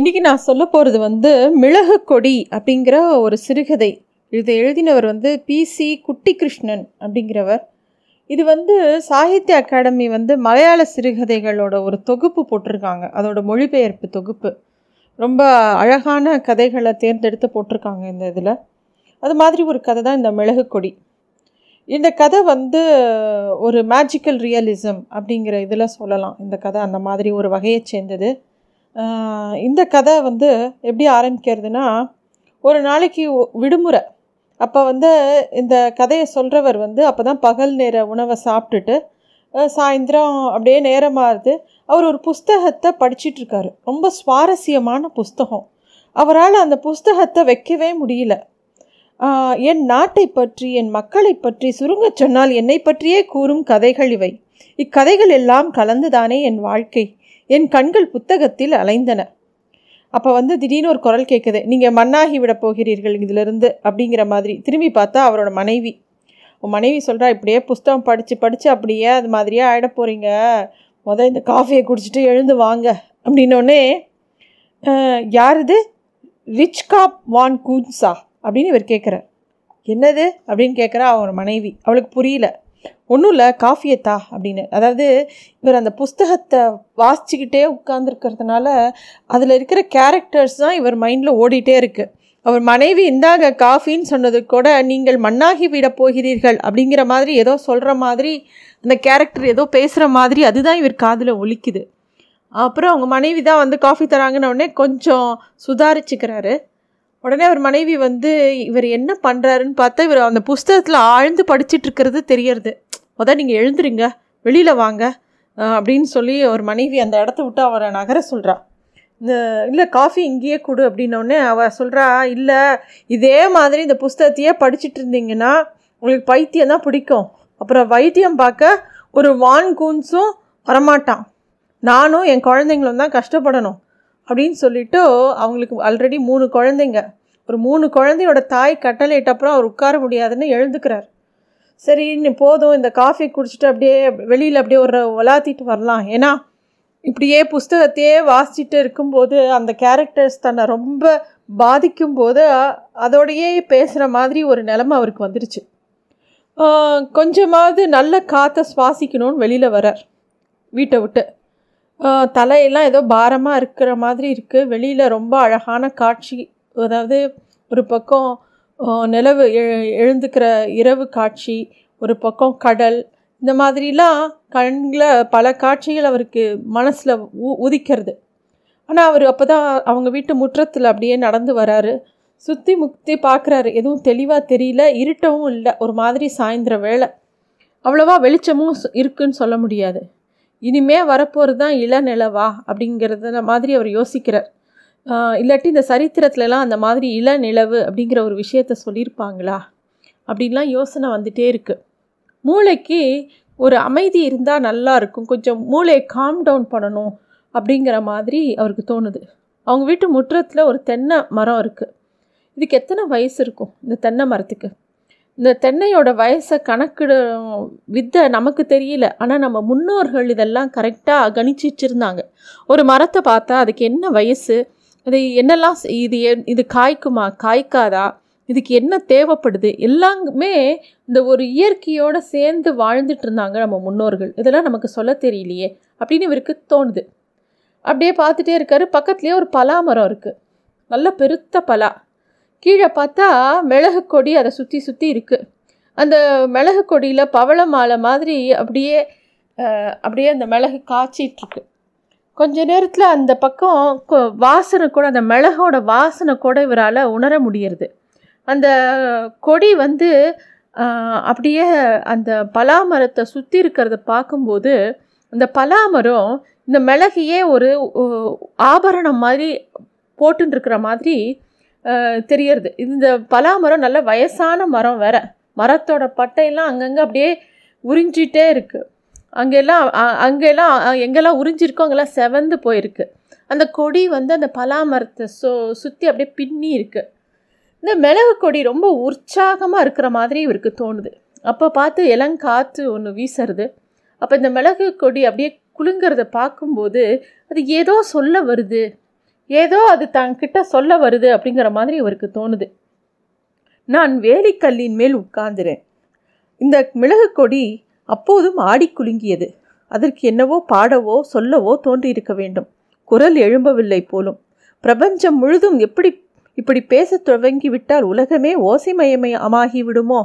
இன்றைக்கி நான் சொல்ல போகிறது வந்து மிளகு கொடி அப்படிங்கிற ஒரு சிறுகதை. இதை எழுதினவர் வந்து பிசி குட்டி கிருஷ்ணன் அப்படிங்கிறவர். இது வந்து சாகித்ய அகாடமி வந்து மலையாள சிறுகதைகளோட ஒரு தொகுப்பு போட்டிருக்காங்க. அதோட மொழிபெயர்ப்பு தொகுப்பு. ரொம்ப அழகான கதைகளை தேர்ந்தெடுத்து போட்டிருக்காங்க இந்த இதில். அது மாதிரி ஒரு கதை தான் இந்த மிளகு கொடி. இந்த கதை வந்து ஒரு மேஜிக்கல் ரியலிசம் அப்படிங்கிற இதில் சொல்லலாம். இந்த கதை அந்த மாதிரி ஒரு வகையை சேர்ந்தது. இந்த கதை வந்து எப்படி ஆரம்பிக்கிறதுனா ஒரு நாளைக்கு விடுமுறை. அப்போ வந்து இந்த கதையை சொல்கிறவர் வந்து அப்போ தான் பகல் நேர உணவை சாப்பிட்டுட்டு சாயந்தரம் அப்படியே நேரமாகுது அவர் ஒரு புஸ்தகத்தை படிச்சிட்ருக்காரு. ரொம்ப சுவாரஸ்யமான புஸ்தகம். அவரால் அந்த புஸ்தகத்தை வைக்கவே முடியல. என் நாட்டை பற்றி என் மக்களை பற்றி சுருங்கச் சொன்னால் என்னை பற்றியே கூறும் கதைகள் இவை. இக்கதைகள் எல்லாம் கலந்துதானே என் வாழ்க்கை? என் கண்கள் புத்தகத்தில் அலைந்தன. அப்போ வந்து திடீர்னு ஒரு குரல் கேட்குது நீங்கள் மண்ணாகி விட போகிறீர்கள் இதிலிருந்து அப்படிங்கிற மாதிரி. திரும்பி பார்த்தா அவரோட மனைவி. உன் மனைவி சொல்கிறா இப்படியே புஸ்தகம் படித்து படித்து அப்படியே அது மாதிரியே ஆகிட போகிறீங்க முதல் இந்த காஃபியை குடிச்சிட்டு எழுந்து வாங்க. அப்படின்னோடனே யார் இது ரிச் காப் வான் கூன்சா? அப்படின்னு இவர் கேட்குறார் என்னது? அப்படின்னு கேட்குறா அவரோட மனைவி. அவளுக்கு புரியல. ஒன்றும் இல்லை காஃபியை தா அப்படின்னு. அதாவது இவர் அந்த புஸ்தகத்தை வாசிச்சுக்கிட்டே உட்காந்துருக்கிறதுனால அதில் இருக்கிற கேரக்டர்ஸ் தான் இவர் மைண்டில் ஓடிட்டே இருக்குது அவர் மனைவி இந்தாங்க காஃபின்னு சொன்னது கூட நீங்கள் மண்ணாகி விட போகிறீர்கள் அப்படிங்கிற மாதிரி ஏதோ சொல்கிற மாதிரி அந்த கேரக்டர் ஏதோ பேசுகிற மாதிரி அதுதான் இவர் காதில் ஒலிக்குது. அப்புறம் அவங்க மனைவி தான் வந்து காஃபி தராங்கன்ன உடனே கொஞ்சம் சுதாரிச்சுக்கிறாரு. உடனே அவர் மனைவி வந்து இவர் என்ன பண்ணுறாருன்னு பார்த்தா இவர் அந்த புஸ்தகத்தில் ஆழ்ந்து படிச்சிட்டு இருக்கிறது தெரியறது. மொதல் நீங்கள் எழுந்துருங்க வெளியில் வாங்க அப்படின்னு சொல்லி அவர் மனைவி அந்த இடத்த விட்டு அவரை நகர சொல்கிறா இந்த இல்லை காஃபி இங்கேயே கொடு அப்படின்னோடனே அவள் சொல்கிறா இல்லை இதே மாதிரி இந்த புஸ்தகத்தையே படிச்சிட்டு இருந்தீங்கன்னா உங்களுக்கு பைத்தியம் தான் பிடிக்கும். அப்புறம் வைத்தியம் பார்க்க ஒரு வான் கூன்ஸும் வரமாட்டான். நானும் என் குழந்தைங்களும் தான் கஷ்டப்படணும். அப்படின்னு சொல்லிட்டு அவங்களுக்கு ஆல்ரெடி மூணு குழந்தைங்க. ஒரு மூணு குழந்தையோட தாய் கட்டளையிட்ட அப்புறம் அவர் உட்கார முடியாதுன்னு எழுந்துக்கிறார். சரி இன்னும் போதும் இந்த காஃபி குடிச்சிட்டு அப்படியே வெளியில் அப்படியே ஒரு வளாத்திட்டு வரலாம். ஏன்னா இப்படியே புஸ்தகத்தையே வாசிச்சுட்டு இருக்கும்போது அந்த கேரக்டர்ஸ் தன்னை ரொம்ப பாதிக்கும் போது அதோடையே பேசுகிற மாதிரி ஒரு நிலமை அவருக்கு வந்துடுச்சு கொஞ்சமாவது நல்ல காற்றை சுவாசிக்கணும்னு வெளியில் வரார் வீட்டை விட்டு. தலையெல்லாம் ஏதோ பாரமாக இருக்கிற மாதிரி இருக்குது வெளியில் ரொம்ப அழகான காட்சி அதாவது ஒரு பக்கம் நிலவு எ- எழுந்துக்கிற இரவு காட்சி ஒரு பக்கம் கடல் இந்த மாதிரிலாம் கண்ணில் பல காட்சிகள் அவருக்கு மனசில் உ உதிக்கிறது. ஆனால் அவர் அப்போ தான் அவங்க வீட்டு முற்றத்தில் அப்படியே நடந்து வராரு. சுற்றி முக்தி பார்க்குறாரு எதுவும் தெளிவாக தெரியல இருட்டவும் இல்லை. ஒரு மாதிரி சாயந்தர வேலை அவ்வளவா வெளிச்சமும் இருக்குன்னு சொல்ல முடியாது. இனிமே வரப்போகிறது தான் இளநிலவா அப்படிங்கிறத மாதிரி அவர் யோசிக்கிறார். இல்லாட்டி இந்த சரித்திரத்துலலாம் அந்த மாதிரி இளநிலவு அப்படிங்கிற ஒரு விஷயத்த சொல்லியிருப்பாங்களா? அப்படின்லாம் யோசனை வந்துகிட்டே இருக்குது மூளைக்கு ஒரு அமைதி இருந்தால் நல்லா இருக்கும். கொஞ்சம் மூளையை காம் டவுன் பண்ணணும் அப்படிங்கிற மாதிரி அவருக்கு தோணுது. அவங்க வீட்டு முற்றத்தில் ஒரு தென்னை மரம் இருக்குது இதுக்கு எத்தனை வயசு இருக்கும் இந்த தென்னை மரத்துக்கு? இந்த தென்னையோட வயசை கணக்கிட வித்தை நமக்கு தெரியல. ஆனால் நம்ம முன்னோர்கள் இதெல்லாம் கரெக்டாக கணிச்சு வச்சுருந்தாங்க ஒரு மரத்தை பார்த்தா அதுக்கு என்ன வயசு? அது என்னெல்லாம் இது இது காய்க்குமா? காய்க்காதா? இதுக்கு என்ன தேவைப்படுது? எல்லாமே இந்த ஒரு இயற்கையோடு சேர்ந்து வாழ்ந்துட்டு இருந்தாங்க நம்ம முன்னோர்கள். இதெல்லாம் நமக்கு சொல்ல தெரியலையே அப்படின்னு இவருக்கு தோணுது. அப்படியே பார்த்துட்டே இருக்காரு. பக்கத்துலேயே ஒரு பலா மரம் இருக்குது நல்ல பெருத்த பலா. கீழே பார்த்தா மிளகு கொடி அதை சுற்றி சுற்றி இருக்குது அந்த மிளகு கொடியில் பவள மாலை மாதிரி அப்படியே அப்படியே அந்த மிளகு காய்ச்சிட்ருக்கு கொஞ்ச நேரத்தில் அந்த பக்கம் வாசனை கூட அந்த மிளகோட வாசனை கூட இவரால் உணர முடியறது. அந்த கொடி வந்து அப்படியே அந்த பலாமரத்தை சுற்றி இருக்கிறத பார்க்கும்போது அந்த பலாமரம் இந்த மிளகையே ஒரு ஆபரணம் மாதிரி போட்டுருக்கிற மாதிரி தெரியறது. இந்த பலாமரம் நல்ல வயசான மரம் வேற. மரத்தோட பட்டையெல்லாம் அங்கங்கே அப்படியே உறிஞ்சிட்டே இருக்குது அங்கெல்லாம் அங்கெல்லாம் எங்கெல்லாம் உறிஞ்சிருக்கோ அங்கெல்லாம் செவந்து போயிருக்கு. அந்த கொடி வந்து அந்த பலாமரத்தை சு சுற்றி அப்படியே பின்னி இருக்கு. இந்த மிளகு கொடி ரொம்ப உற்சாகமாக இருக்கிற மாதிரி இவருக்கு தோணுது. அப்போ பார்த்து இளங்காற்று ஒன்று வீசுறது. அப்போ இந்த மிளகு கொடி அப்படியே குலுங்கிறத பார்க்கும்போது அது ஏதோ சொல்ல வருது. ஏதோ அது தங்கிட்ட சொல்ல வருது அப்படிங்கிற மாதிரி இவருக்கு தோணுது. நான் வேலிக்கல்லின் மேல் உட்கார்ந்துறேன். இந்த மிளகு கொடி அப்போதும் ஆடி குலுங்கியது. அதற்கு என்னவோ பாடவோ சொல்லவோ தோன்றியிருக்க வேண்டும். குரல் எழும்பவில்லை போலும். பிரபஞ்சம் முழுதும் எப்படி இப்படி பேச துவங்கிவிட்டால் உலகமே ஓசைமயமயமாகி விடுமோ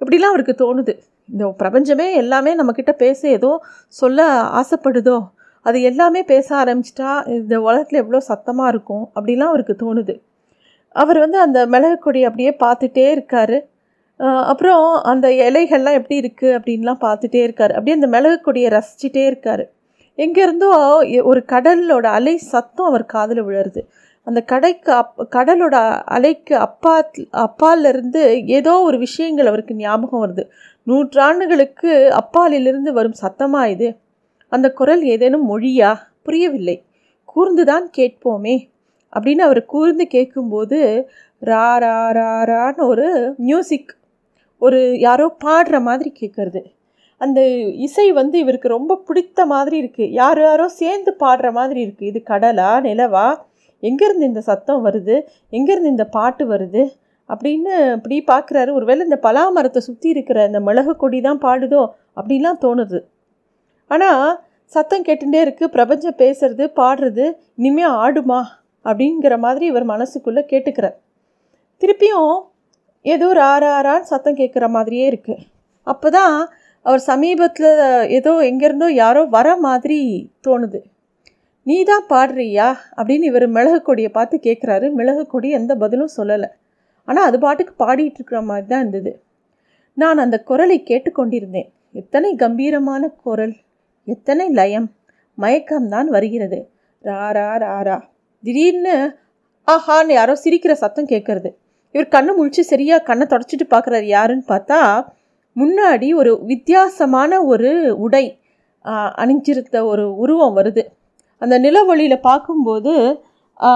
இப்படிலாம் அவருக்கு தோணுது. இந்த பிரபஞ்சமே எல்லாமே நம்மக்கிட்ட பேச ஏதோ சொல்ல ஆசைப்படுதோ? அது எல்லாமே பேச ஆரம்பிச்சிட்டா இந்த உலகத்தில் எவ்வளோ சத்தமாக இருக்கும் அப்படிலாம் அவருக்கு தோணுது. அவர் வந்து அந்த மிளகு கொடி அப்படியே பார்த்துட்டே இருக்கார். அப்புறம் அந்த இலைகள்லாம் எப்படி இருக்குது அப்படின்லாம் பார்த்துட்டே இருக்கார். அப்படியே அந்த மிளகு கொடியை ரசிச்சிட்டே இருக்கார். எங்கேருந்தோ ஒரு கடலோட அலை சத்தம் அவர் காதில் விழுறது. அந்த கடைக்கு அப் கடலோட அலைக்கு அப்பா அப்பாலிருந்து ஏதோ ஒரு விஷயங்கள் அவருக்கு ஞாபகம் வருது. நூற்றாண்டுகளுக்கு அப்பாலிலிருந்து வரும் சத்தமாக இது? அந்த குரல் ஏதேனும் மொழியா? புரியவில்லை. கூர்ந்துதான் கேட்போமே. அப்படின்னு அவர் கூர்ந்து கேட்கும்போது ரா ரா ரா ரான்னு ஒரு மியூசிக் ஒரு யாரோ பாடுற மாதிரி கேட்குறது. அந்த இசை வந்து இவருக்கு ரொம்ப பிடித்த மாதிரி இருக்குது யார் யாரோ சேர்ந்து பாடுற மாதிரி இருக்குது இது கடலா நிலவா? எங்கேருந்து இந்த சத்தம் வருது? எங்கேருந்து இந்த பாட்டு வருது? அப்படின்னு இப்படி பார்க்குறாரு. ஒருவேளை இந்த பலா மரத்தை சுற்றி இருக்கிற இந்த மிளகு கொடி தான் பாடுதோ? அப்படின்லாம் தோணுது. ஆனால் சத்தம் கேட்டுட்டே இருக்குது பிரபஞ்சம் பேசுறது பாடுறது இனிமேல் ஆடுமா? அப்படிங்கிற மாதிரி இவர் மனசுக்குள்ளே கேட்டுக்கிறார். திருப்பியும் ஏதோ ராராரான்னு சத்தம் கேட்குற மாதிரியே இருக்குது அப்போ தான் அவர் சமீபத்தில் ஏதோ எங்கேருந்தோ யாரோ வர மாதிரி தோணுது. நீ தான் பாடுறியா? அப்படின்னு இவர் மிளகு கொடியை பார்த்து கேட்குறாரு. மிளகு கொடி எந்த பதிலும் சொல்லலை. ஆனால் அது பாட்டுக்கு பாடிட்டு இருக்கிற மாதிரி தான் இருந்தது. நான் அந்த குரலை கேட்டுக்கொண்டிருந்தேன். எத்தனை கம்பீரமான குரல். எத்தனை லயம்? மயக்கம்தான் வருகிறது. ராரா ராரா திடீர்னு ஆஹான்னு யாரோ சிரிக்கிற சத்தம் கேட்கறது. இவர் கண்ணை முழிச்சு சரியாக கண்ணை தொடச்சிட்டு பார்க்குறாரு. யாருன்னு பார்த்தா முன்னாடி ஒரு வித்தியாசமான ஒரு உடை அணிஞ்சிருந்த ஒரு உருவம் வருது. அந்த நிலவழியில் பார்க்கும்போது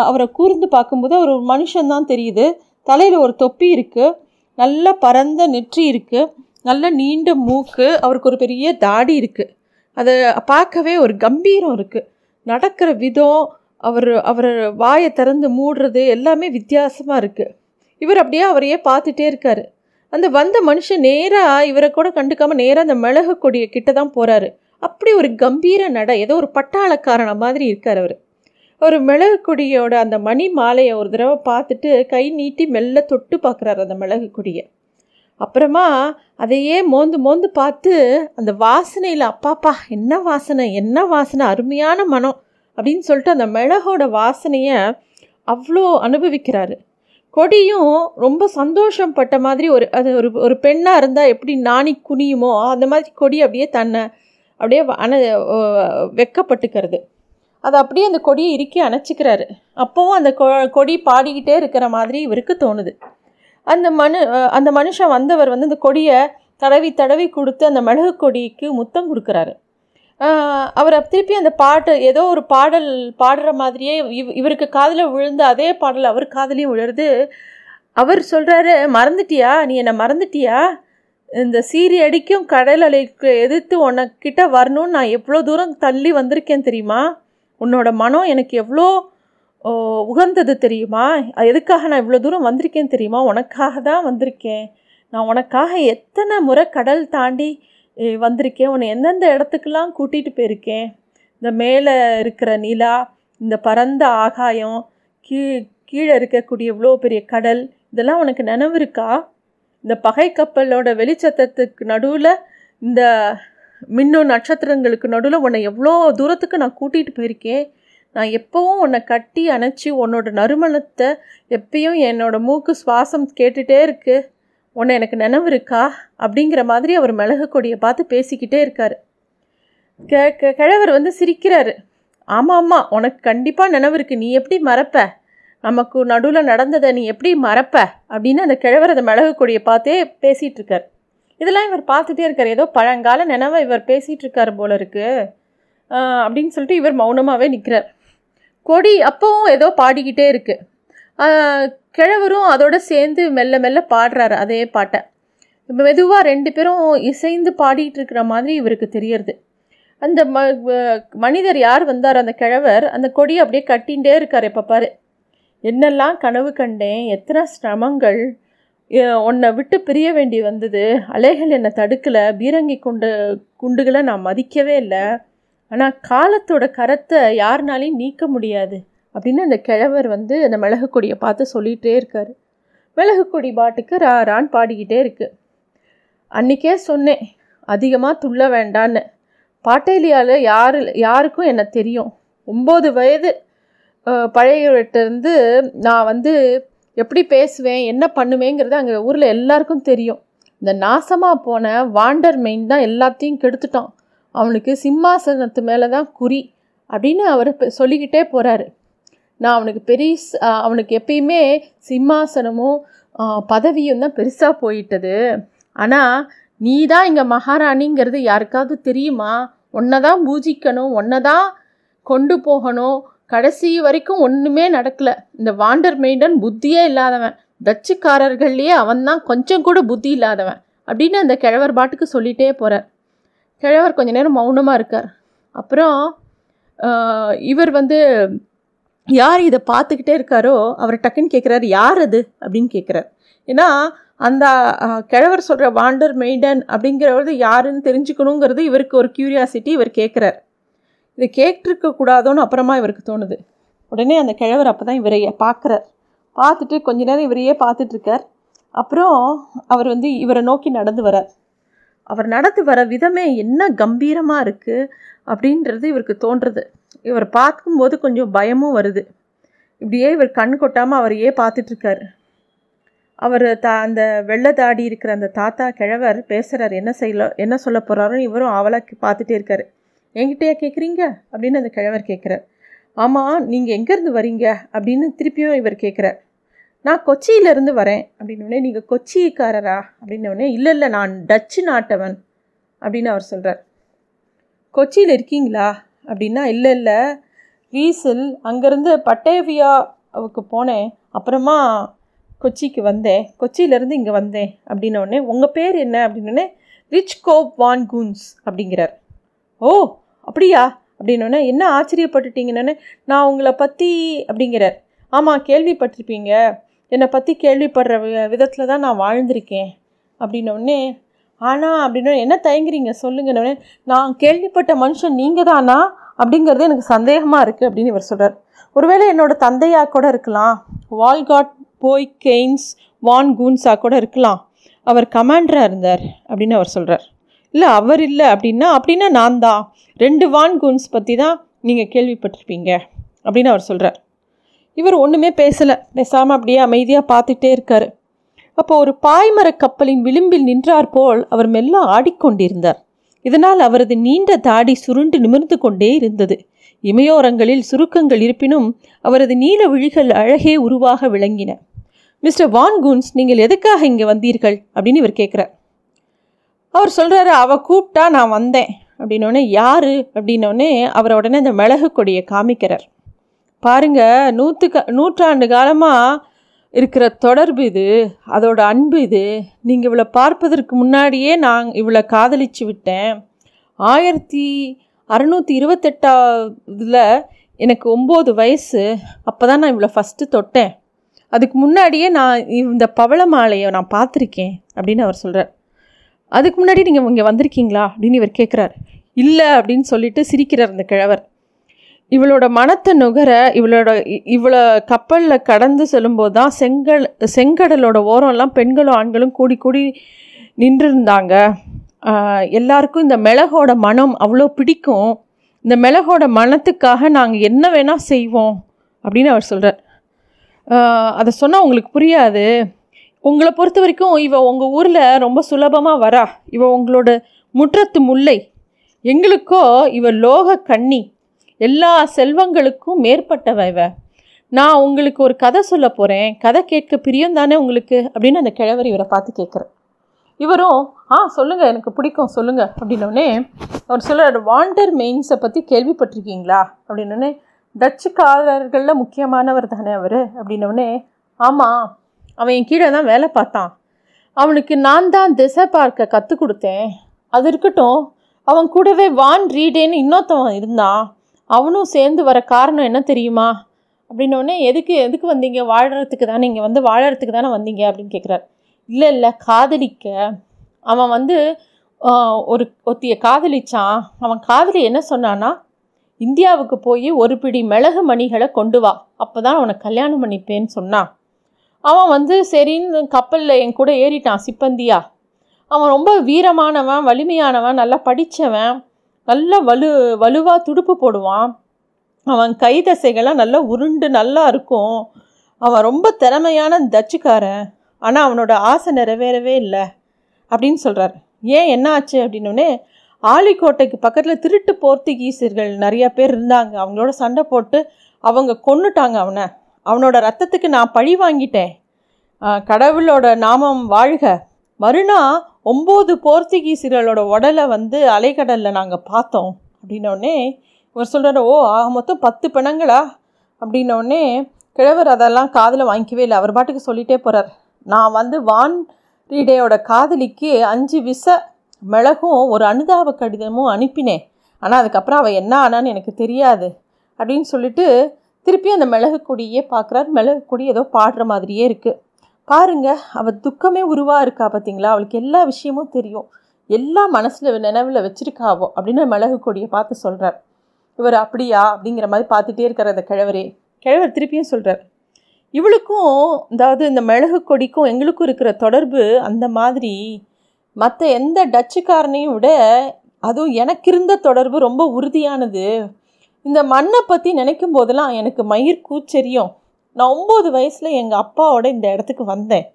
அவரை கூர்ந்து பார்க்கும்போது அவர் ஒரு மனுஷன்தான் தெரியுது. தலையில் ஒரு தொப்பி இருக்குது நல்ல பரந்த நெற்றி இருக்குது நல்ல நீண்ட மூக்கு. அவருக்கு ஒரு பெரிய தாடி இருக்குது அதை பார்க்கவே ஒரு கம்பீரம் இருக்குது நடக்கிற விதம் அவர் அவர் வாயை திறந்து மூடுறது எல்லாமே வித்தியாசமாக இருக்குது இவர் அப்படியே அவரையே பார்த்துட்டே இருக்கார். அந்த வந்த மனுஷன் நேராக இவரை கூட கண்டுக்காமல் நேராக அந்த மிளகு கொடியை கிட்ட தான் போகிறாரு அப்படி ஒரு கம்பீர நடை ஏதோ ஒரு பட்டாளக்காரனை மாதிரி இருக்கார் அவர். ஒரு மிளகு கொடியோட அந்த மணி மாலையை ஒரு தடவை பார்த்துட்டு கை நீட்டி மெல்ல தொட்டு பார்க்குறாரு அந்த மிளகு கொடியை. அப்புறமா அதையே மோந்து மோந்து பார்த்து அந்த வாசனையில் அப்பாப்பா என்ன வாசனை? என்ன வாசனை? அருமையான மனம். அப்படின்னு சொல்லிட்டு அந்த மிளகோட வாசனையை அவ்வளோ அனுபவிக்கிறாரு. கொடியும் ரொம்ப சந்தோஷம் பட்ட மாதிரி ஒரு அது ஒரு ஒரு பெண்ணாக இருந்தால் எப்படி நாணி குனியுமோ அந்த மாதிரி கொடி அப்படியே தன்னை அப்படியே அண வெக்கப்பட்டுக்கிறது. அது அப்படியே அந்த கொடியை இறுக்கி அணைச்சிக்கிறாரு. அப்போவும் அந்த கொடி பாடிக்கிட்டே இருக்கிற மாதிரி இவருக்கு தோணுது. அந்த மனு அந்த மனுஷன் வந்தவர் வந்து அந்த கொடியை தடவி தடவி கொடுத்து அந்த மிளகு கொடிக்கு முத்தம் கொடுக்குறாரு. அவர் திருப்பி அந்த பாட்டு ஏதோ ஒரு பாடல் பாடுற மாதிரியே இவ் இவருக்கு காதில் விழுந்து அதே பாடல் அவர் காதலையும் விழுறது. அவர் சொல்கிறாரு மறந்துட்டியா? நீ என்னை மறந்துட்டியா? இந்த சீரி அடிக்கும் கடல் அலைக்கு எதிர்த்து உனக்கிட்ட வரணும்னு நான் எவ்வளோ தூரம் தள்ளி வந்திருக்கேன் தெரியுமா? உன்னோட மனம் எனக்கு எவ்வளோ உகந்தது தெரியுமா? எதுக்காக நான் இவ்வளோ தூரம் வந்திருக்கேன் தெரியுமா? உனக்காக தான் வந்திருக்கேன். நான் உனக்காக எத்தனை முறை கடல் தாண்டி வந்திருக்கேன். உன்னை எந்தெந்த இடத்துக்கெல்லாம் கூட்டிகிட்டு போயிருக்கேன்? இந்த மேலே இருக்கிற நிலா இந்த பரந்த ஆகாயம் கீ கீழே இருக்கக்கூடிய இவ்வளோ பெரிய கடல் இதெல்லாம் உனக்கு நினைவு இருக்கா? இந்த பகை கப்பலோட வெளிச்சத்தத்துக்கு நடுவில் இந்த மின்னும் நட்சத்திரங்களுக்கு நடுவில் உன்னை எவ்வளோ தூரத்துக்கு நான் கூட்டிகிட்டு போயிருக்கேன்? நான் எப்போவும் உன்னை கட்டி அணைச்சி உன்னோட நறுமணத்தை எப்பயும் என்னோடய மூக்கு சுவாசம் கேட்டுகிட்டே இருக்குது உன்னை எனக்கு நினைவு இருக்கா? அப்படிங்கிற மாதிரி அவர் மிளகு கொடியை பார்த்து பேசிக்கிட்டே இருக்கார். கே கிழவர் வந்து சிரிக்கிறாரு. ஆமாம் ஆமாம் உனக்கு கண்டிப்பாக நினைவு இருக்குது நீ எப்படி மறப்ப? நமக்கு நடுவில் நடந்ததை நீ எப்படி மறப்ப? அப்படின்னு அந்த கிழவர் அந்த மிளகு கொடியை பார்த்தே பேசிகிட்டு இருக்கார். இதெல்லாம் இவர் பார்த்துட்டே இருக்கார். ஏதோ பழங்கால நினைவை இவர் பேசிகிட்டு இருக்கார் போல இருக்குது அப்படின்னு சொல்லிட்டு இவர் மௌனமாகவே நிற்கிறார் கொடி அப்போவும் ஏதோ பாடிக்கிட்டே இருக்குது கிழவரும் அதோட சேர்ந்து மெல்ல மெல்ல பாடுறாரு அதே பாட்டை. மெதுவாக ரெண்டு பேரும் இசைந்து பாடிட்டு இருக்கிற மாதிரி இவருக்கு தெரியறது. அந்த ம மனிதர் யார் வந்தார் அந்த கிழவர்? அந்த கொடியை அப்படியே கட்டிகிட்டே இருக்கார் எப்போ பாரு. என்னெல்லாம் கனவு கண்டேன் எத்தனை சிரமங்கள் உன்னை விட்டு பிரிய வேண்டி வந்தது அலைகள் என்னை தடுக்கலை பீரங்கி குண்டு குண்டுகளை நான் மதிக்கவே இல்லை. ஆனால் காலத்தோட கரத்தை யாருனாலையும் நீக்க முடியாது அப்படின்னு அந்த கிழவர் வந்து அந்த மிளகு கொடியை பார்த்து சொல்லிகிட்டே இருக்கார். மிளகு கொடி பாட்டுக்கு ரா ரான் பாடிக்கிட்டே இருக்குது அன்றைக்கே சொன்னேன் அதிகமாக துள்ள வேண்டான்னு. பாட்டேலியாவில் யார் யாருக்கும் என்ன தெரியும். ஒம்பது வயது பழையவர்கிட்டருந்து நான் வந்து எப்படி பேசுவேன் என்ன பண்ணுவேங்கிறது அங்கே ஊரில் எல்லாருக்கும் தெரியும். இந்த நாசமாக போன வாண்டர் மெயின் தான் எல்லாத்தையும் கெடுத்துட்டான். அவனுக்கு சிம்மாசனத்து மேலே தான் குறி அப்படின்னு அவர் சொல்லிக்கிட்டே போகிறாரு நான் அவனுக்கு பெரிய அவனுக்கு எப்பயுமே சிம்மாசனமும் பதவியும் தான் பெருசாக போயிட்டது. ஆனால் நீ தான் இங்கே மகாராணிங்கிறது யாருக்காவது தெரியுமா? ஒன்றை தான் பூஜிக்கணும் ஒன்றை தான் கொண்டு போகணும். கடைசி வரைக்கும் ஒன்றுமே நடக்கலை. இந்த வாண்டர் மெய்டன் புத்தியே இல்லாதவன். டச்சுக்காரர்கள்லேயே அவன் தான் கொஞ்சம் கூட புத்தி இல்லாதவன் அப்படின்னு அந்த கிழவர் பாட்டுக்கு சொல்லிகிட்டே போகிறார் கிழவர் கொஞ்ச நேரம் மௌனமாக இருக்கார். அப்புறம் இவர் வந்து யார் இதை பார்த்துக்கிட்டே இருக்காரோ அவர் டக்குன்னு கேட்குறாரு யார் அது? அப்படின்னு கேட்குறார் ஏன்னா அந்த கிழவர் சொல்கிற வாண்டர் மெய்டன் அப்படிங்கிறது யாருன்னு தெரிஞ்சுக்கணுங்கிறது இவருக்கு ஒரு க்யூரியாசிட்டி இவர் கேட்குறார் இதை கேட்டிருக்க கூடாதோன்னு அப்புறமா இவருக்கு தோணுது. உடனே அந்த கிழவர் அப்போ தான் இவரைய பார்க்குறார். பார்த்துட்டு கொஞ்ச நேரம் இவரையே பார்த்துட்ருக்கார் அப்புறம் அவர் வந்து இவரை நோக்கி நடந்து வரார் அவர் நடந்து வர விதமே என்ன கம்பீரமாக இருக்குது அப்படின்றது இவருக்கு தோன்றுறது இவர் பார்க்கும்போது கொஞ்சம் பயமும் வருது. இப்படியே இவர் கண் கொட்டாமல் அவரையே பார்த்துட்ருக்காரு அவர் தா அந்த வெள்ளை தாடி இருக்கிற அந்த தாத்தா கிழவர் பேசுகிறார் என்ன செய்யல என்ன சொல்ல போகிறாருன்னு இவரும் அவளாக பார்த்துட்டே இருக்கார். என்கிட்டயா கேட்குறீங்க அப்படின்னு அந்த கிழவர் கேட்குறார் ஆமாம் நீங்கள் எங்கேருந்து வரீங்க? அப்படின்னு திருப்பியும் இவர் கேட்குறார் நான் கொச்சியிலேருந்து வரேன். அப்படின்னோடனே நீங்கள் கொச்சிக்காரரா அப்படின்னோடனே இல்லை இல்லை நான் டச்சு நாட்டவன். அப்படின்னு அவர் சொல்கிறார் கொச்சியில் இருக்கீங்களா? அப்படின்னா இல்லை இல்லை. வீசில் அங்கேருந்து பட்டேவியாவுக்கு போனேன். அப்புறமா கொச்சிக்கு வந்தேன். கொச்சியிலேருந்து இங்கே வந்தேன். அப்படின்னோடனே உங்கள் பேர் என்ன? அப்படின்னோடனே ரிச் கோப் வான் கூன்ஸ். அப்படிங்கிறார். ஓ அப்படியா? அப்படின்னோடனே என்ன ஆச்சரியப்பட்டுட்டீங்கன்னு நான் உங்களை பற்றி அப்படிங்கிறார். ஆமாம் கேள்விப்பட்டிருப்பீங்க. என்னை பற்றி கேள்விப்படுற விதத்தில் தான் நான் வாழ்ந்திருக்கேன். அப்படின்னோடனே ஆனால் அப்படின்னா என்ன தயங்குறீங்க? சொல்லுங்கன்னு நான் கேள்விப்பட்ட மனுஷன் நீங்கள் தானா அப்படிங்கிறது எனக்கு சந்தேகமாக இருக்குது அப்படின்னு இவர் சொல்கிறார் ஒருவேளை என்னோடய தந்தையாக கூட இருக்கலாம். வால்காட் போய் கெய்ன்ஸ் வான் கூன்ஸாக கூட இருக்கலாம். அவர் கமாண்டராக இருந்தார் அப்படின்னு அவர் சொல்கிறார் இல்லை அவர் இல்லை அப்படின்னா அப்படின்னா நான் தான் ரெண்டு வான் கூன்ஸ் பற்றி தான் நீங்கள் கேள்விப்பட்டிருப்பீங்க அப்படின்னு அவர் சொல்கிறார் இவர் ஒன்றுமே பேசலை. பேசாமல் அப்படியே அமைதியாக பார்த்துட்டே இருக்கார். அப்போ ஒரு பாய்மர கப்பலின் விளிம்பில் நின்றார் போல் அவர் மெல்ல ஆடிக்கொண்டிருந்தார். இதனால் அவரது நீண்ட தாடி சுருண்டு நிமிர்ந்து கொண்டே இருந்தது. இமையோரங்களில் சுருக்கங்கள் இருப்பினும் அவரது நீல விழிகள் அழகே உருவாக விளங்கின. மிஸ்டர் வான்கூன்ஸ் நீங்கள் எதுக்காக இங்கே வந்தீர்கள்? அப்படின்னு இவர் கேட்குறார். அவர் சொல்கிறாரு அவள் கூப்பிட்டா நான் வந்தேன். அப்படின்னோடனே யார்? அப்படின்னோடனே அவரை உடனே அந்த மிளகு கொடியை காமிக்கிறார். பாருங்க நூற்று நூற்றாண்டு காலமாக இருக்கிற தொடர்பு இது அதோட அன்பு இது. நீங்கள் இவளை பார்ப்பதற்கு முன்னாடியே நான் இவளை காதலிச்சு விட்டேன். ஆயிரத்தி அறநூற்றி இருபத்தெட்டாவதுல எனக்கு ஒம்பது வயசு அப்போ தான் நான் இவளை ஃபஸ்ட்டு தொட்டேன். அதுக்கு முன்னாடியே நான் இந்த பவள மாலையை நான் பார்த்துருக்கேன் அப்படின்னு அவர் சொல்கிறார் அதுக்கு முன்னாடி நீங்கள் இங்கே வந்திருக்கீங்களா அப்படின்னு இவர் கேட்குறாரு இல்லை அப்படின்னு சொல்லிட்டு சிரிக்கிறார் அந்த கிழவர். இவளோட மனத்தை நுகர இவளோட இவ்வளோ கப்பலில் கடந்து செல்லும்போது தான் செங்கல் செங்கடலோட ஓரம்லாம் பெண்களும் ஆண்களும் கூடி கூடி நின்றுருந்தாங்க. எல்லாருக்கும் இந்த மிளகோட மனம் அவ்வளோ பிடிக்கும். இந்த மிளகோட மனத்துக்காக நாங்கள் என்ன வேணால் செய்வோம் அப்படின்னு அவர் சொல்கிறார் அதை சொன்னால் உங்களுக்கு புரியாது. உங்களை பொறுத்த வரைக்கும் இவ உங்கள் ஊரில் ரொம்ப சுலபமாக வரா. இவ உங்களோட முற்றத்து முல்லை. எங்களுக்கோ இவ லோக கண்ணி எல்லா செல்வங்களுக்கும் மேற்பட்டவ இவ நான் உங்களுக்கு ஒரு கதை சொல்ல போகிறேன் கதை கேட்க பிரியம் தானே உங்களுக்கு? அப்படின்னு அந்த கிழவர் இவரை பார்த்து கேட்குறேன் இவரும் ஆ சொல்லுங்கள் எனக்கு பிடிக்கும் சொல்லுங்கள் அப்படின்னோடனே அவர் சொல்கிறார் வாண்டர் மெயின்ஸை பற்றி கேள்விப்பட்டிருக்கீங்களா? அப்படின்னோடனே டச்சுக்காரர்களில் முக்கியமானவர் தானே அவர்? அப்படின்னோடனே ஆமாம் அவன் என் கீழே தான் வேலை பார்த்தான். அவனுக்கு நான் தான் திசை பார்க்க கற்றுக் கொடுத்தேன். அது இருக்கட்டும் அவன் கூடவே வான் ரீடேன்னு இன்னொருத்தவன் இருந்தான். அவனும் சேர்ந்து வர காரணம் என்ன தெரியுமா? அப்படின்னோடனே எதுக்கு எதுக்கு வந்தீங்க? வாழறதுக்கு தானே இங்கே வந்து வாழறதுக்கு தானே வந்தீங்க? அப்படின்னு கேட்குறாரு இல்லை இல்லை காதலிக்க. அவன் வந்து ஒரு ஒத்திய காதலிச்சான். அவன் காதலி என்ன சொன்னான்னா இந்தியாவுக்கு போய் ஒரு பிடி மிளகு மணிகளை கொண்டு வா. அப்போ தான் அவனை கல்யாணம் பண்ணிப்பேன்னு சொன்னான். அவன் வந்து சரின்னு கப்பலில் என் கூட ஏறிட்டான் சிப்பந்தியா. அவன் ரொம்ப வீரமானவன் வலிமையானவன் நல்லா படித்தவன் நல்ல வலு வலுவாக துடுப்பு போடுவான். அவன் கை தசைகள்லாம் நல்லா உருண்டு நல்லா இருக்கும். அவன் ரொம்ப திறமையான தச்சுக்காரன். ஆனால் அவனோட ஆசை நிறைவேறவே இல்லை. அப்படின்னு சொல்கிறார் ஏன் என்ன ஆச்சு அப்படின்னோடனே ஆலிக்கோட்டைக்கு பக்கத்தில் திருட்டு போர்த்துகீசியர்கள் நிறையா பேர் இருந்தாங்க. அவங்களோட சண்டை போட்டு அவங்க கொன்னுட்டாங்க அவனை. அவனோட ரத்தத்துக்கு நான் பழி வாங்கிட்டேன். கடவுளோட நாமம் வாழ்க. மறுநாள் ஒம்பது போர்த்துகீசியர்களோட உடலை வந்து அலைக்கடலில் நாங்கள் பார்த்தோம். அப்படின்னோடனே இவர் சொல்கிறார் ஓ ஆக மொத்தம் பத்து பிணங்களா? அப்படின்னோடனே கிழவர் அதெல்லாம் காதில் வாங்கிக்கவே இல்லை. அவர் பாட்டுக்கு சொல்லிட்டே போகிறார் நான் வந்து வான் ரீடையோட காதலிக்கு அஞ்சு விச மிளகும் ஒரு அனுதாப கடிதமும் அனுப்பினேன். ஆனால் அதுக்கப்புறம் அவள் என்ன ஆனான்னு எனக்கு தெரியாது. அப்படின்னு சொல்லிட்டு திருப்பி அந்த மிளகு கொடியே பார்க்குறார் மிளகு கொடி ஏதோ பாடுற மாதிரியே இருக்குது பாருங்க அவள் துக்கமே உருவாக இருக்கா பார்த்தீங்களா அவளுக்கு எல்லா விஷயமும் தெரியும். எல்லா மனசில் நினைவில் வச்சிருக்காவோ அப்படின்னு மிளகு கொடியை பார்த்து சொல்கிறார் இவர் அப்படியா? அப்படிங்கிற மாதிரி பார்த்துட்டே இருக்கிற அந்த கிழவரே. கிழவர் திருப்பியும் சொல்கிறார் இவளுக்கும் அதாவது இந்த மிளகு கொடிக்கும் எங்களுக்கும் இருக்கிற தொடர்பு அந்த மாதிரி மற்ற எந்த டச்சுக்காரனையும் விட அதுவும் எனக்கு இருந்த தொடர்பு ரொம்ப உறுதியானது. இந்த மண்ணை பற்றி நினைக்கும் போதெல்லாம் எனக்கு மயிர் கூச்சரியும். நான் ஒம்பது வயசில் எங்கள் அப்பாவோட இந்த இடத்துக்கு வந்தேன்.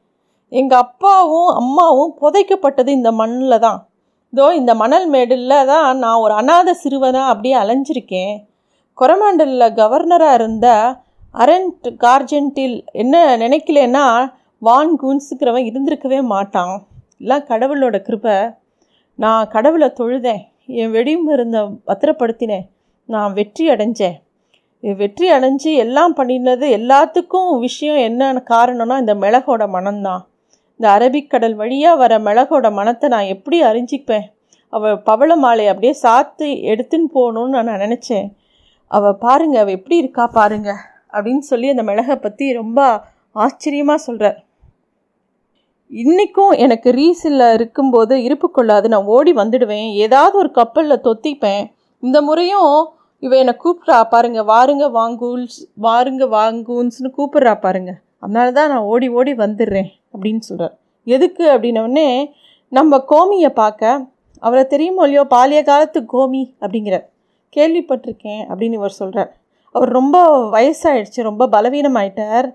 எங்கள் அப்பாவும் அம்மாவும் புதைக்கப்பட்டது இந்த மண்ணில் தான். இதோ இந்த மணல் மேடில் தான் நான் ஒரு அநாத சிறுவனாக அப்படியே அலைஞ்சிருக்கேன். கொரமாண்டலில் கவர்னராக இருந்த அரண்ட் கார்ஜென்டில் என்ன நினைக்கலன்னா வான் கூன்ஸுக்கிறவன் இருந்திருக்கவே மாட்டான். எல்லாம் கடவுளோட கிருபை. நான் கடவுளை தொழுதேன். என் வெடிமருந்தை பத்திரப்படுத்தினேன். நான் வெற்றி அடைஞ்சேன். வெற்றி அடைஞ்சு எல்லாம் பண்ணினது எல்லாத்துக்கும் விஷயம் என்ன காரணம்னா இந்த மிளகோட மனம்தான். இந்த அரபிக்கடல் வழியாக வர மிளகோட மனத்தை நான் எப்படி அறிஞ்சிப்பேன்? அவள் பவள மாலை அப்படியே சாத்து எடுத்துன்னு போகணுன்னு நான் நினச்சேன். அவள் பாருங்க அவள் எப்படி இருக்கா பாருங்க அப்படின்னு சொல்லி அந்த மிளகை பற்றி ரொம்ப ஆச்சரியமாக சொல்கிறார் இன்றைக்கும் எனக்கு ரீஸில் இருக்கும்போது இருப்பு கொள்ளாது நான் ஓடி வந்துடுவேன். ஏதாவது ஒரு கப்பலில் தொத்திப்பேன். இந்த முறையும் இவன் என்னை கூப்பிட்றா பாருங்க வாருங்க வாங்கூல்ஸ் வாருங்க வாங்கூன்ஸ்னு கூப்பிட்றா பாருங்க. அதனால தான் நான் ஓடி ஓடி வந்துடுறேன் அப்படின்னு சொல்கிறார் எதுக்கு அப்படின்னோடனே நம்ம கோமியை பார்க்க அவரை தெரியுமோ இல்லையோ பாலிய காலத்து கோமி அப்படிங்கிறார். கேள்விப்பட்டிருக்கேன் அப்படின்னு இவர் சொல்கிறார் அவர் ரொம்ப வயசாயிடுச்சு ரொம்ப பலவீனமாயிட்டார்.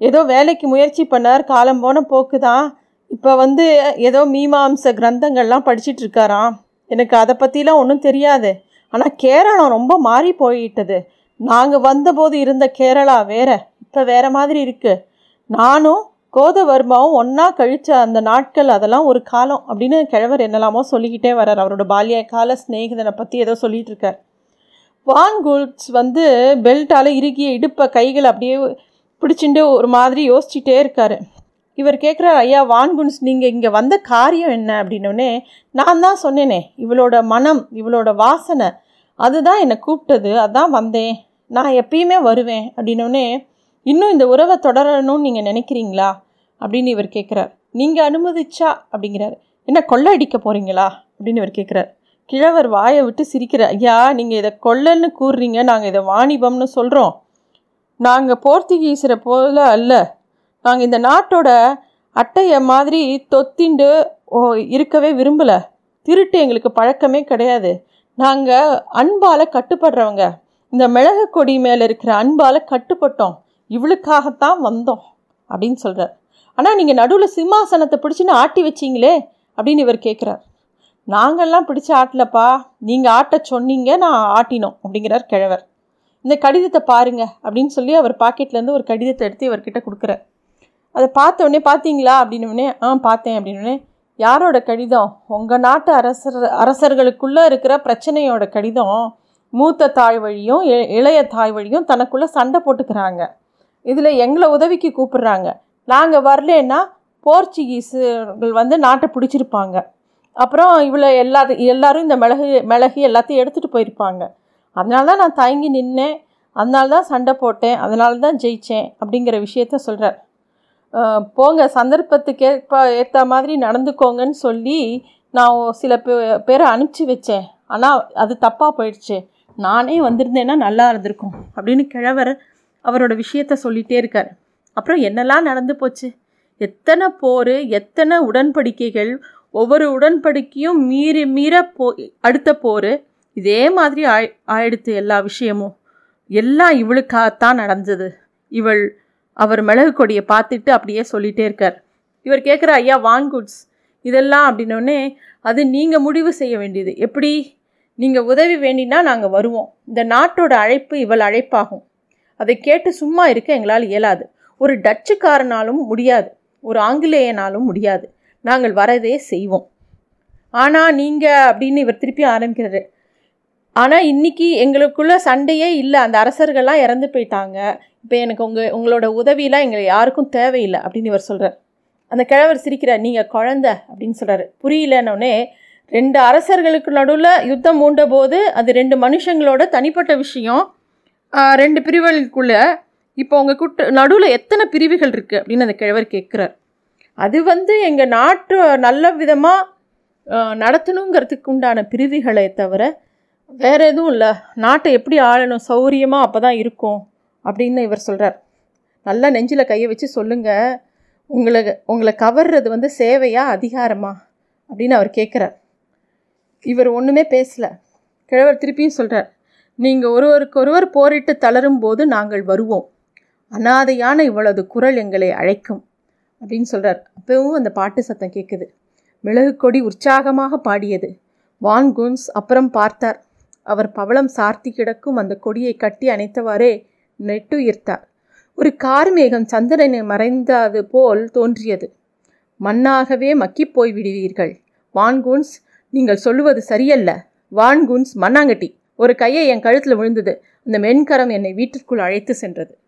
ஏதோ வேலைக்கு முயற்சி பண்ணார் காலம் போன போக்கு தான் இப்போ வந்து ஏதோ மீமாம்ச கிரந்தங்கள்லாம் படிச்சிட்டு இருக்காராம். எனக்கு அதை பற்றிலாம் ஒன்றும் தெரியாது. ஆனால் கேரளம் ரொம்ப மாறி போயிட்டது. நாங்கள் வந்தபோது இருந்த கேரளா வேற இப்போ வேற மாதிரி இருக்குது நானும் கோதவர்மாவும் ஒன்றா கழித்த அந்த நாட்கள் அதெல்லாம் ஒரு காலம் அப்படின்னு கிழவர் என்னெல்லாமோ சொல்லிக்கிட்டே வர்றார். அவரோட பால்ய கால ஸ்நேகிதனை பற்றி ஏதோ சொல்லிகிட்டு இருக்கார். வான்குல்ஸ் வந்து பெல்ட்டால் இறுகிய இடுப்பை கைகள் அப்படியே பிடிச்சிட்டு ஒரு மாதிரி யோசிச்சுட்டே இருக்கார். இவர் கேட்குறாரு ஐயா வான்குன்ஸ் நீங்கள் இங்கே வந்த காரியம் என்ன? அப்படின்னோடனே நான் தான் சொன்னேனே இவளோட மனம் இவளோட வாசனை அதுதான் என்னை கூப்பிட்டது. அதான் வந்தேன். நான் எப்பயுமே வருவேன். அப்படின்னோடனே இன்னும் இந்த உறவை தொடரணும்னு நீங்கள் நினைக்கிறீங்களா? அப்படின்னு இவர் கேட்குறார் நீங்கள் அனுமதிச்சா? அப்படிங்கிறார். என்ன கொள்ளை அடிக்க போகிறீங்களா அப்படின்னு இவர் கேட்குறார் கிழவர் வாயை விட்டு சிரிக்கிறார். ஐயா நீங்கள் இதை கொள்ளன்னு கூறுறீங்க. நாங்கள் இதை வாணிபம்னு சொல்கிறோம் நாங்கள் போர்த்துகீசரை போல அல்ல. நாங்கள் இந்த நாட்டோட அட்டையை மாதிரி தொத்திண்டு ஓ இருக்கவே விரும்பலை. திருட்டு எங்களுக்கு பழக்கமே கிடையாது. நாங்கள் அன்பால் கட்டுப்படுறவங்க. இந்த மிளகு கொடி மேலே இருக்கிற அன்பால் கட்டுப்பட்டோம். இவளுக்காகத்தான் வந்தோம் அப்படின்னு சொல்கிறார் ஆனால் நீங்கள் நடுவில் சிம்மாசனத்தை பிடிச்சின்னு ஆட்டி வச்சிங்களே அப்படின்னு இவர் கேட்குறார் நாங்கள்லாம் பிடிச்சி ஆட்டலப்பா நீங்கள் ஆட்ட சொன்னீங்க நான் ஆட்டினோம் அப்படிங்கிறார் கிழவர். இந்த கடிதத்தை பாருங்க அப்படின்னு சொல்லி அவர் பாக்கெட்லேருந்து ஒரு கடிதத்தை எடுத்து இவர்கிட்ட கொடுக்குறார். அதை பார்த்த உடனே பார்த்தீங்களா அப்படின்னே ஆ பார்த்தேன் அப்படின்னே யாரோட கடிதம்? உங்கள் நாட்டு அரசர் அரசர்களுக்குள்ளே இருக்கிற பிரச்சனையோட கடிதம். மூத்த தாய் வழியும் இ- இளைய தாய் வழியும் தனக்குள்ளே சண்டை போட்டுக்கிறாங்க. இதில் எங்களை உதவிக்கு கூப்பிடுறாங்க. நாங்கள் வரலன்னா போர்ச்சுகீஸுகள் வந்து நாட்டை பிடிச்சிருப்பாங்க. அப்புறம் இவ்வளோ எல்லா எல்லோரும் இந்த மிளகு மிளகு எல்லாத்தையும் எடுத்துகிட்டு போயிருப்பாங்க. அதனால தான் நான் தயங்கி நின்னேன். அதனால தான் சண்டை போட்டேன். அதனால தான் ஜெயித்தேன் அப்படிங்கிற விஷயத்த சொல்கிறார் போங்க சந்தர்ப்பத்துக்கு ஏற்ப ஏற்ற மாதிரி நடந்துக்கோங்கன்னு சொல்லி நான் சில பே பேரை அனுப்பிச்சி வச்சேன். ஆனால் அது தப்பாக போயிடுச்சு. நானே வந்திருந்தேன்னா நல்லா இருந்திருக்கும் அப்படின்னு கிழவர் அவரோட விஷயத்த சொல்லிகிட்டே இருக்கார். அப்புறம் என்னெல்லாம் நடந்து போச்சு? எத்தனை போர் எத்தனை உடன்படிக்கைகள் ஒவ்வொரு உடன்படிக்கையும் மீறி மீற போ அடுத்த போர் இதே மாதிரி ஆய் ஆயிடுத்து எல்லா விஷயமும். எல்லாம் இவளுக்காகத்தான் நடந்தது. இவள் அவர் மிளகு கொடியை பார்த்துட்டு அப்படியே சொல்லிகிட்டே இருக்கார். இவர் கேட்குற ஐயா வான் குட்ஸ் இதெல்லாம் அப்படின்னோடனே அது நீங்கள் முடிவு செய்ய வேண்டியது. எப்படி? நீங்கள் உதவி வேண்டினா நாங்கள் வருவோம். இந்த நாட்டோட அழைப்பு இவள் அழைப்பாகும். அதை கேட்டு சும்மா இருக்க எங்களால் இயலாது. ஒரு டச்சுக்காரனாலும் முடியாது. ஒரு ஆங்கிலேயனாலும் முடியாது. நாங்கள் வரதே செய்வோம். ஆனால் நீங்கள் அப்படின்னு இவர் திருப்பி ஆரம்பிக்கிறாரு. ஆனால் இன்றைக்கி எங்களுக்குள்ள சண்டையே இல்லை. அந்த அரசர்கள்லாம் இறந்து போயிட்டாங்க. இப்போ எனக்கு உங்கள் உங்களோட உதவியெலாம் எங்களை யாருக்கும் தேவையில்லை அப்படின்னு இவர் சொல்கிறார் அந்த கிழவர் சிரிக்கிறார் நீங்கள் குழந்த அப்படின்னு சொல்கிறாரு புரியலன்னொடனே ரெண்டு அரசர்களுக்கு நடுவில் யுத்தம் மூண்ட போது அது ரெண்டு மனுஷங்களோட தனிப்பட்ட விஷயம். ரெண்டு பிரிவுகளுக்குள்ளே இப்போ உங்கள் குட்டு நடுவில் எத்தனை பிரிவுகள் இருக்குது அப்படின்னு அந்த கிழவர் கேட்குறார். அது வந்து எங்கள் நாட்டு நல்ல விதமாக நடத்தணுங்கிறதுக்கு உண்டான பிரிவுகளை தவிர வேறு எதுவும் இல்லை. நாட்டை எப்படி ஆளணும்? சௌரியமாக அப்போ தான் இருக்கும். அப்படின்னு இவர் சொல்கிறார் நல்லா நெஞ்சில் கையை வச்சு சொல்லுங்கள் உங்களை உங்களை கவர்றது வந்து சேவையா அதிகாரமா? அப்படின்னு அவர் கேட்குறார் இவர் ஒன்றுமே பேசலை. கிழவர் திருப்பியும் சொல்கிறார் நீங்கள் ஒருவருக்கு ஒருவர் போரிட்டு தளரும் போது நாங்கள் வருவோம். அனாதையான இவ்வளவு குரல் எங்களை அழைக்கும். அப்படின்னு சொல்கிறார் அப்பவும் அந்த பாட்டு சத்தம் கேட்குது மிளகு கொடி உற்சாகமாக பாடியது. வான் குன்ஸ் அப்புறம் பார்த்தார். அவர் பவளம் சார்த்தி கிடக்கும் அந்த கொடியை கட்டி அணைத்தவாறே நெட்டுயிர்த்தார் ஒரு கார்மேகம் சந்திரனை மறைந்தது போல் தோன்றியது. மண்ணாகவே மக்கிப் போய் விடுவீர்கள் வான்கூன்ஸ் நீங்கள் சொல்லுவது சரியல்ல. வான்கூன்ஸ் மண்ணாங்கட்டி ஒரு கையை என் கழுத்தில் விழுந்தது. அந்த மென்கரம் என்னை வீட்டிற்குள் அழைத்து சென்றது.